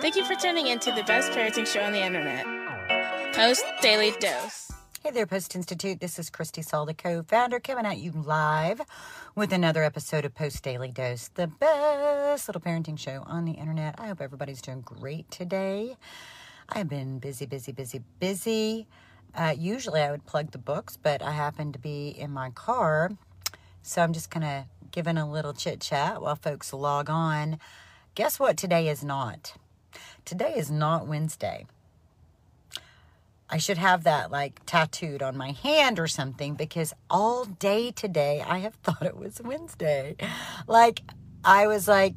Thank you for tuning in to the best parenting show on the internet, Post Daily Dose. Hey there, Post Institute. This is Christy Saul, the co founder, coming at you live with another episode of Post Daily Dose, the best little parenting show on the internet. I hope everybody's doing great today. I have been busy, busy, busy, busy. Uh, usually I would plug the books, but I happen to be in my car. So I'm just going to give in a little chit chat while folks log on. Guess what today is not? Today is not Wednesday. I should have that like tattooed on my hand or something because all day today I have thought it was Wednesday. Like, I was like,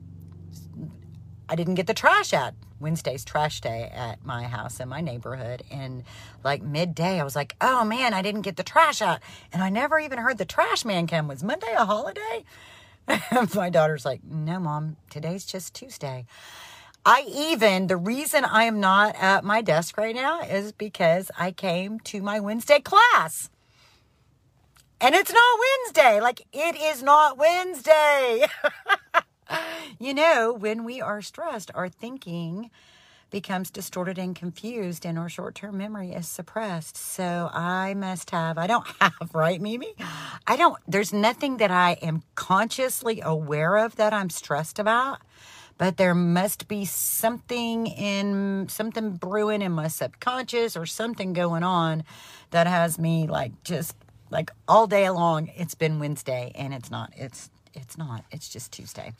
I didn't get the trash out. Wednesday's trash day at my house in my neighborhood. And like midday, I was like, oh man, I didn't get the trash out. And I never even heard the trash man come. Was Monday a holiday? my daughter's like, no, mom, today's just Tuesday. I even, the reason I am not at my desk right now is because I came to my Wednesday class. And it's not Wednesday. Like, it is not Wednesday. you know, when we are stressed, our thinking becomes distorted and confused, and our short term memory is suppressed. So I must have, I don't have, right, Mimi? I don't, there's nothing that I am consciously aware of that I'm stressed about but there must be something in something brewing in my subconscious or something going on that has me like just like all day long it's been Wednesday and it's not it's it's not it's just Tuesday.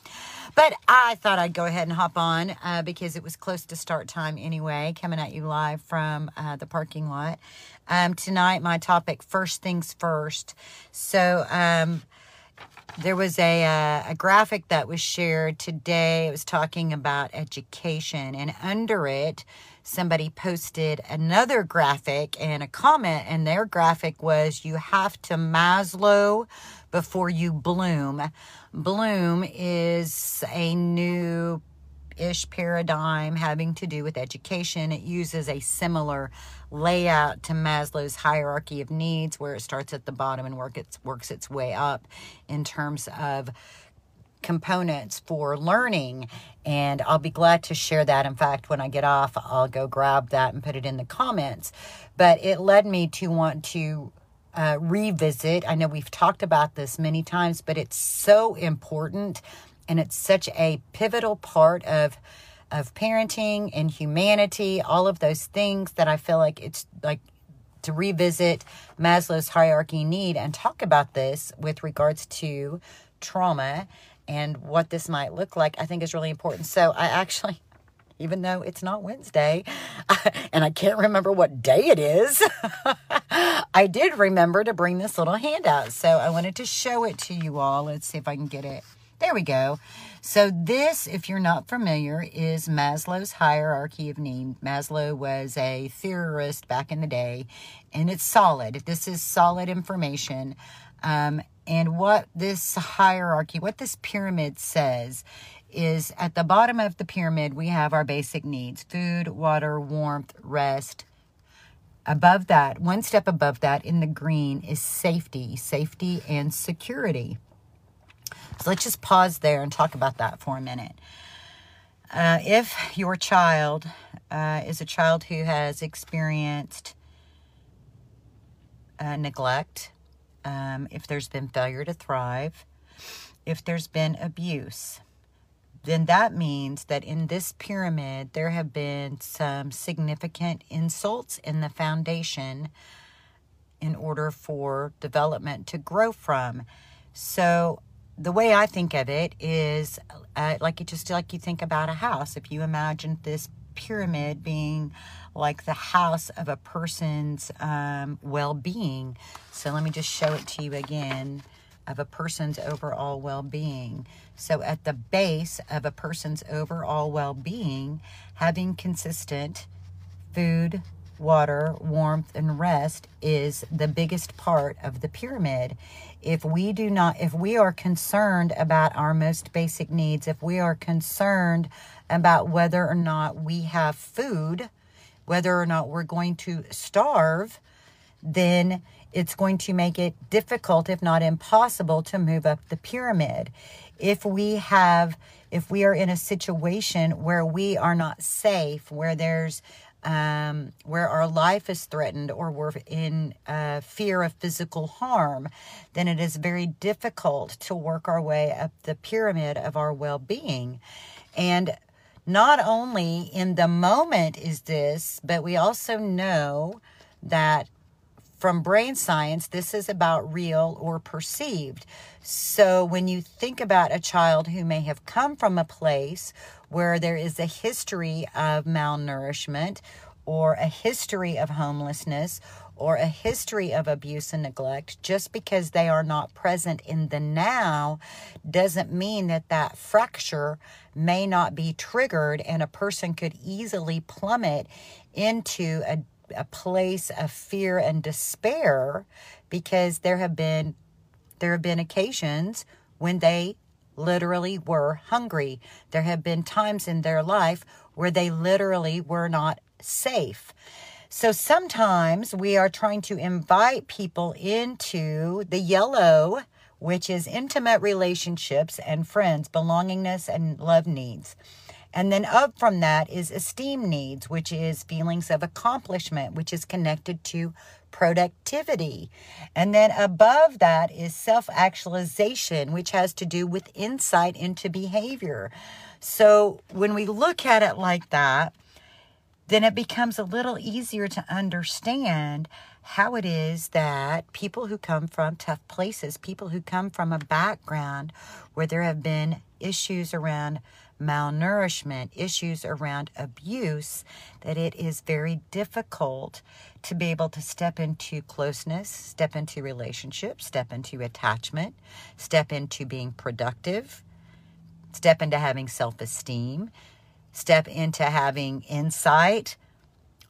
But I thought I'd go ahead and hop on uh, because it was close to start time anyway coming at you live from uh, the parking lot. Um, tonight my topic first things first. So um, there was a, uh, a graphic that was shared today. It was talking about education, and under it, somebody posted another graphic and a comment, and their graphic was You have to Maslow before you bloom. Bloom is a new ish paradigm having to do with education. It uses a similar layout to Maslow's hierarchy of needs, where it starts at the bottom and work its, works its way up in terms of components for learning. And I'll be glad to share that. In fact, when I get off, I'll go grab that and put it in the comments. But it led me to want to uh, revisit. I know we've talked about this many times, but it's so important and it's such a pivotal part of of parenting and humanity, all of those things that I feel like it's like to revisit Maslow's hierarchy need and talk about this with regards to trauma and what this might look like, I think is really important. So I actually even though it's not Wednesday and I can't remember what day it is, I did remember to bring this little handout. So I wanted to show it to you all. Let's see if I can get it there we go. So, this, if you're not familiar, is Maslow's hierarchy of need. Maslow was a theorist back in the day, and it's solid. This is solid information. Um, and what this hierarchy, what this pyramid says, is at the bottom of the pyramid, we have our basic needs food, water, warmth, rest. Above that, one step above that in the green, is safety, safety and security. So let's just pause there and talk about that for a minute. Uh, if your child uh, is a child who has experienced uh, neglect, um, if there's been failure to thrive, if there's been abuse, then that means that in this pyramid there have been some significant insults in the foundation in order for development to grow from. So the way I think of it is uh, like you just like you think about a house. If you imagine this pyramid being like the house of a person's um, well being. So let me just show it to you again of a person's overall well being. So at the base of a person's overall well being, having consistent food, water, warmth, and rest is the biggest part of the pyramid. If we do not, if we are concerned about our most basic needs, if we are concerned about whether or not we have food, whether or not we're going to starve, then it's going to make it difficult, if not impossible, to move up the pyramid. If we have if we are in a situation where we are not safe, where there's um, where our life is threatened or we're in uh, fear of physical harm, then it is very difficult to work our way up the pyramid of our well being. And not only in the moment is this, but we also know that from brain science, this is about real or perceived. So when you think about a child who may have come from a place where there is a history of malnourishment or a history of homelessness or a history of abuse and neglect, just because they are not present in the now doesn't mean that that fracture may not be triggered and a person could easily plummet into a a place of fear and despair because there have been there have been occasions when they literally were hungry. There have been times in their life where they literally were not safe. So sometimes we are trying to invite people into the yellow, which is intimate relationships and friends, belongingness and love needs. And then up from that is esteem needs, which is feelings of accomplishment, which is connected to productivity. And then above that is self actualization, which has to do with insight into behavior. So when we look at it like that, then it becomes a little easier to understand how it is that people who come from tough places, people who come from a background where there have been issues around malnourishment, issues around abuse, that it is very difficult to be able to step into closeness, step into relationships, step into attachment, step into being productive, step into having self esteem, step into having insight.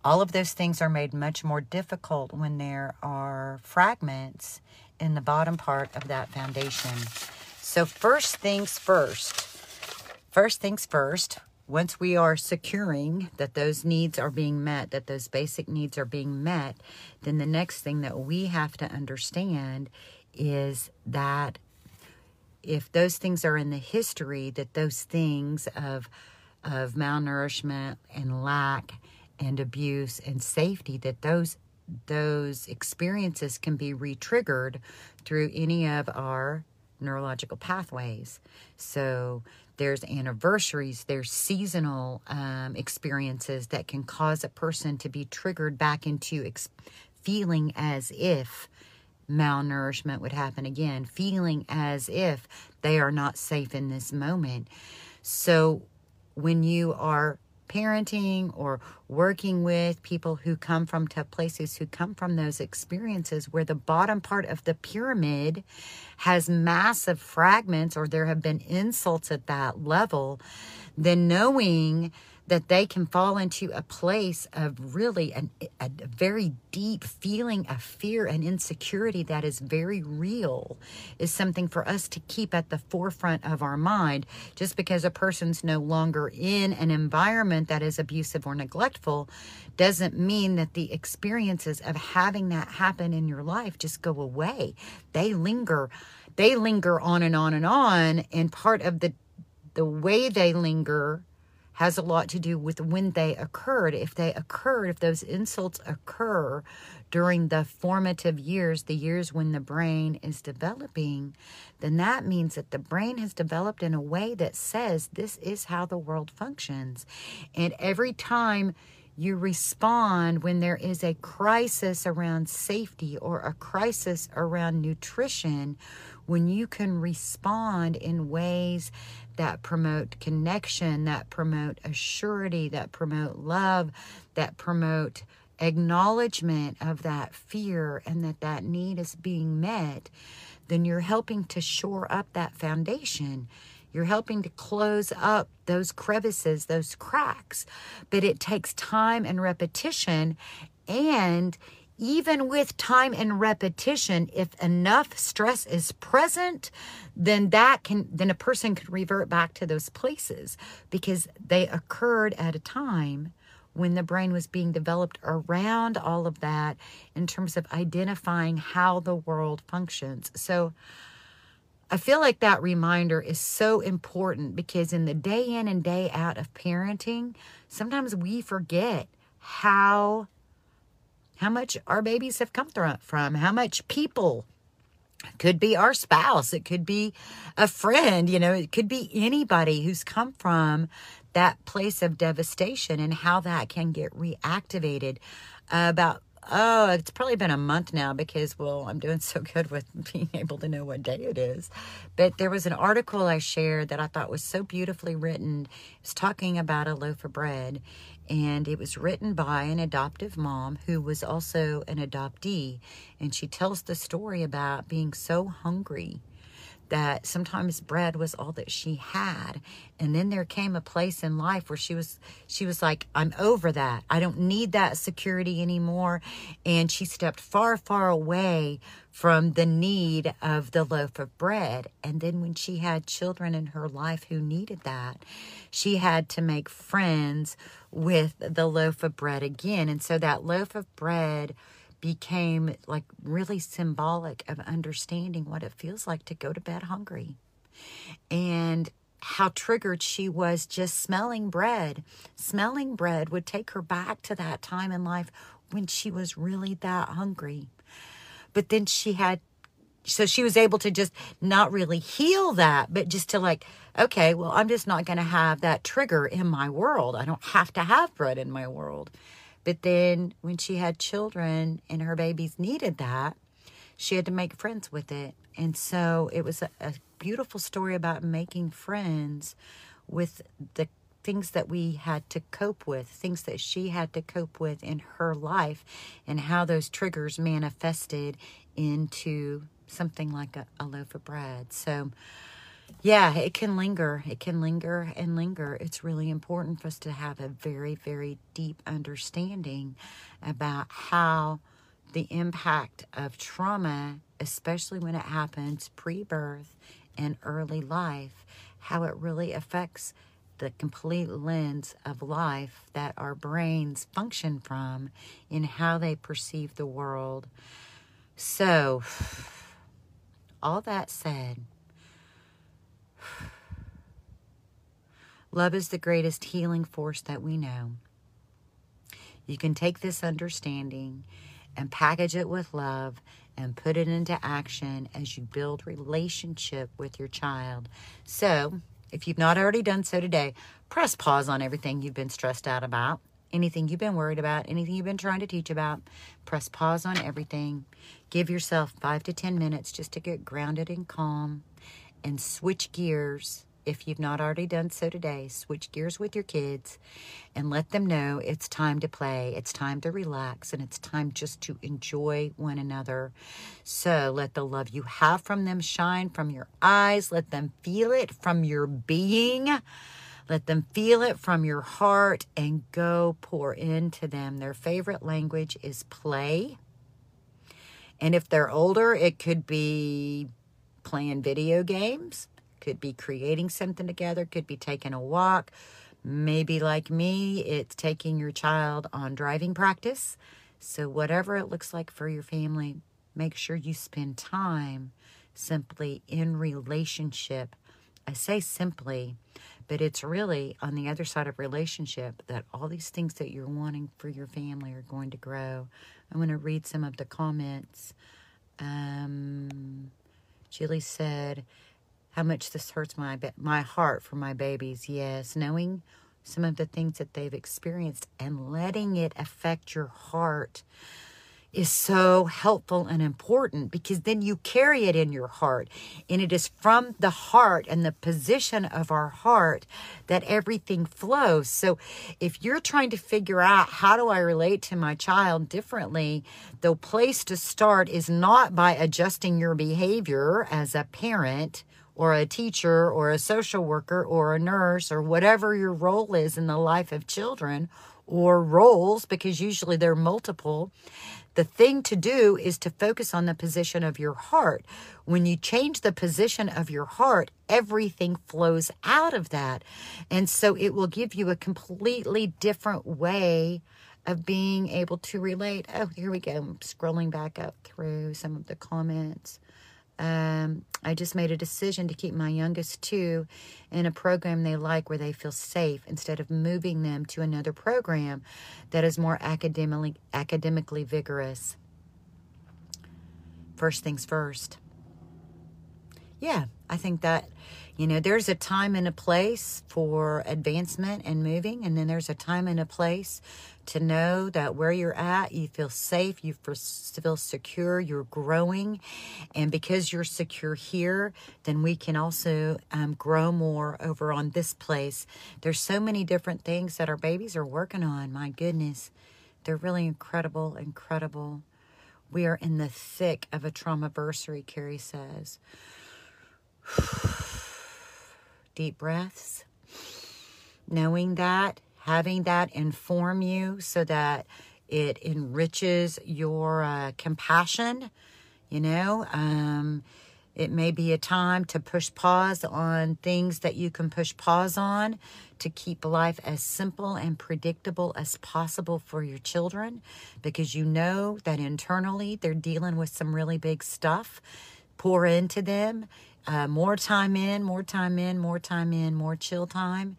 All of those things are made much more difficult when there are fragments in the bottom part of that foundation. So, first things first, First things first, once we are securing that those needs are being met, that those basic needs are being met, then the next thing that we have to understand is that if those things are in the history, that those things of of malnourishment and lack and abuse and safety, that those those experiences can be re-triggered through any of our neurological pathways. So there's anniversaries, there's seasonal um, experiences that can cause a person to be triggered back into ex- feeling as if malnourishment would happen again, feeling as if they are not safe in this moment. So when you are parenting or working with people who come from tough places, who come from those experiences where the bottom part of the pyramid has massive fragments or there have been insults at that level, then knowing that they can fall into a place of really an, a very deep feeling of fear and insecurity that is very real is something for us to keep at the forefront of our mind. Just because a person's no longer in an environment that is abusive or neglectful doesn't mean that the experiences of having that happen in your life just go away. They linger. They linger on and on and on. And part of the the way they linger has a lot to do with when they occurred. If they occurred, if those insults occur during the formative years, the years when the brain is developing, then that means that the brain has developed in a way that says this is how the world functions. And every time you respond when there is a crisis around safety or a crisis around nutrition, when you can respond in ways that promote connection, that promote assurity, that promote love, that promote acknowledgement of that fear and that that need is being met, then you're helping to shore up that foundation. You're helping to close up those crevices, those cracks. But it takes time and repetition. And even with time and repetition, if enough stress is present, then that can then a person could revert back to those places because they occurred at a time when the brain was being developed around all of that in terms of identifying how the world functions. So I feel like that reminder is so important because in the day in and day out of parenting, sometimes we forget how how much our babies have come from, how much people could be our spouse, it could be a friend, you know, it could be anybody who's come from that place of devastation and how that can get reactivated. Uh, about Oh, it's probably been a month now because, well, I'm doing so good with being able to know what day it is. But there was an article I shared that I thought was so beautifully written. It was talking about a loaf of bread, and it was written by an adoptive mom who was also an adoptee. And she tells the story about being so hungry that sometimes bread was all that she had. And then there came a place in life where she was she was like I'm over that. I don't need that security anymore. And she stepped far far away from the need of the loaf of bread. And then when she had children in her life who needed that she had to make friends with the loaf of bread again. And so that loaf of bread became like really symbolic of understanding what it feels like to go to bed hungry and how triggered she was just smelling bread. Smelling bread would take her back to that time in life when she was really that hungry. But then she had, so she was able to just not really heal that, but just to like, okay, well, I'm just not going to have that trigger in my world. I don't have to have bread in my world. But then when she had children and her babies needed that, she had to make friends with it. And so it was a, a beautiful story about making friends with the things that we had to cope with, things that she had to cope with in her life, and how those triggers manifested into something like a, a loaf of bread. So, yeah, it can linger. It can linger and linger. It's really important for us to have a very, very deep understanding about how the impact of trauma, especially when it happens pre birth and early life, how it really affects the complete lens of life that our brains function from in how they perceive the world. So, all that said, Love is the greatest healing force that we know. You can take this understanding and package it with love and put it into action as you build relationship with your child. So, if you've not already done so today, press pause on everything you've been stressed out about, anything you've been worried about, anything you've been trying to teach about. Press pause on everything. Give yourself five to 10 minutes just to get grounded and calm and switch gears if you've not already done so today, switch gears with your kids and let them know it's time to play, it's time to relax, and it's time just to enjoy one another. So let the love you have from them shine from your eyes, let them feel it from your being. Let them feel it from your heart and go pour into them. Their favorite language is play. And if they're older, it could be playing video games could be creating something together, could be taking a walk. Maybe, like me, it's taking your child on driving practice. So, whatever it looks like for your family, make sure you spend time simply in relationship. I say simply, but it's really on the other side of relationship that all these things that you're wanting for your family are going to grow. I'm going to read some of the comments. Um, Julie said, how much this hurts my my heart for my babies. Yes, knowing some of the things that they've experienced and letting it affect your heart is so helpful and important because then you carry it in your heart. And it is from the heart and the position of our heart that everything flows. So if you're trying to figure out how do I relate to my child differently, the place to start is not by adjusting your behavior as a parent or a teacher or a social worker or a nurse or whatever your role is in the life of children or roles, because usually they're multiple. The thing to do is to focus on the position of your heart. When you change the position of your heart, everything flows out of that. And so it will give you a completely different way of being able to relate. Oh, here we go. I'm scrolling back up through some of the comments. um, I just made a decision to keep my youngest two in a program they like where they feel safe instead of moving them to another program that is more academically academically vigorous. First things first. Yeah, I think that you know, there's a time and a place for advancement and moving, and then there's a time and a place to know that where you're at, you feel safe, you feel secure, you're growing. And because you're secure here, then we can also um, grow more over on this place. There's so many different things that our babies are working on. My goodness, they're really incredible, incredible. We are in the thick of a trauma anniversary, Carrie says. deep breaths, knowing that, having that inform you so that it enriches your uh, compassion. You know, um, it may be a time to push pause on things that you can push pause on to keep life as simple and predictable as possible for your children because you know that internally they're dealing with some really big stuff. Pour into them uh, more time in, more time in, more time in, more chill time.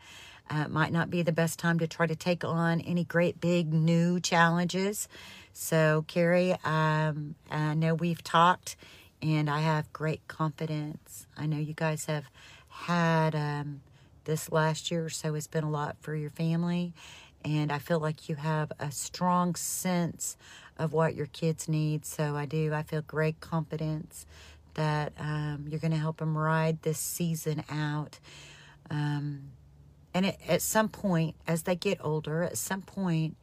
Uh, might not be the best time to try to take on any great big new challenges. So, Carrie, um, I know we've talked and I have great confidence. I know you guys have had um, this last year or so has been a lot for your family. And I feel like you have a strong sense of what your kids need. So I do. I feel great confidence that um, you're going to help them ride this season out. And it, at some point, as they get older, at some point,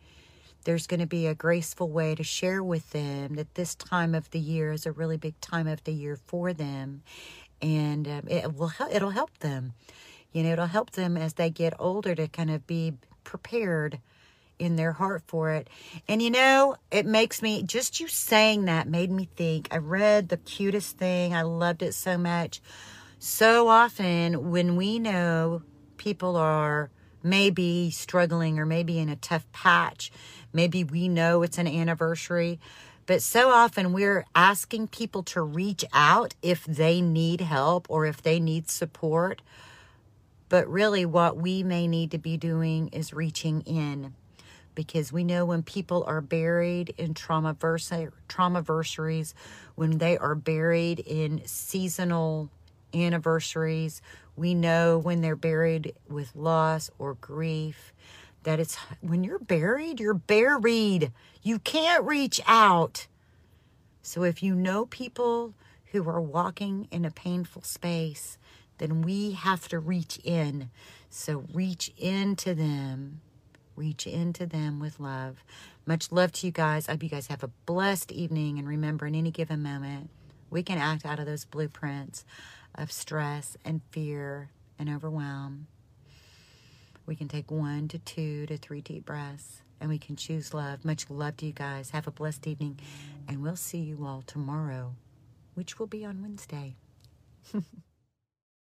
there's going to be a graceful way to share with them that this time of the year is a really big time of the year for them, and um, it will help it'll help them. You know, it'll help them as they get older to kind of be prepared in their heart for it. And you know, it makes me just you saying that made me think. I read the cutest thing. I loved it so much. So often when we know people are maybe struggling or maybe in a tough patch, maybe we know it's an anniversary, but so often we're asking people to reach out if they need help or if they need support. But really, what we may need to be doing is reaching in because we know when people are buried in trauma traumaversaries, when they are buried in seasonal anniversaries, we know when they're buried with loss or grief that it's when you're buried, you're buried. You can't reach out. So if you know people who are walking in a painful space, then we have to reach in. So reach into them reach into them with love. Much love to you guys. I hope you guys have a blessed evening. And remember, in any given moment, we can act out of those blueprints of stress and fear and overwhelm. We can take one to two to three deep breaths and we can choose love. Much love to you guys. Have a blessed evening. And we'll see you all tomorrow, which will be on Wednesday.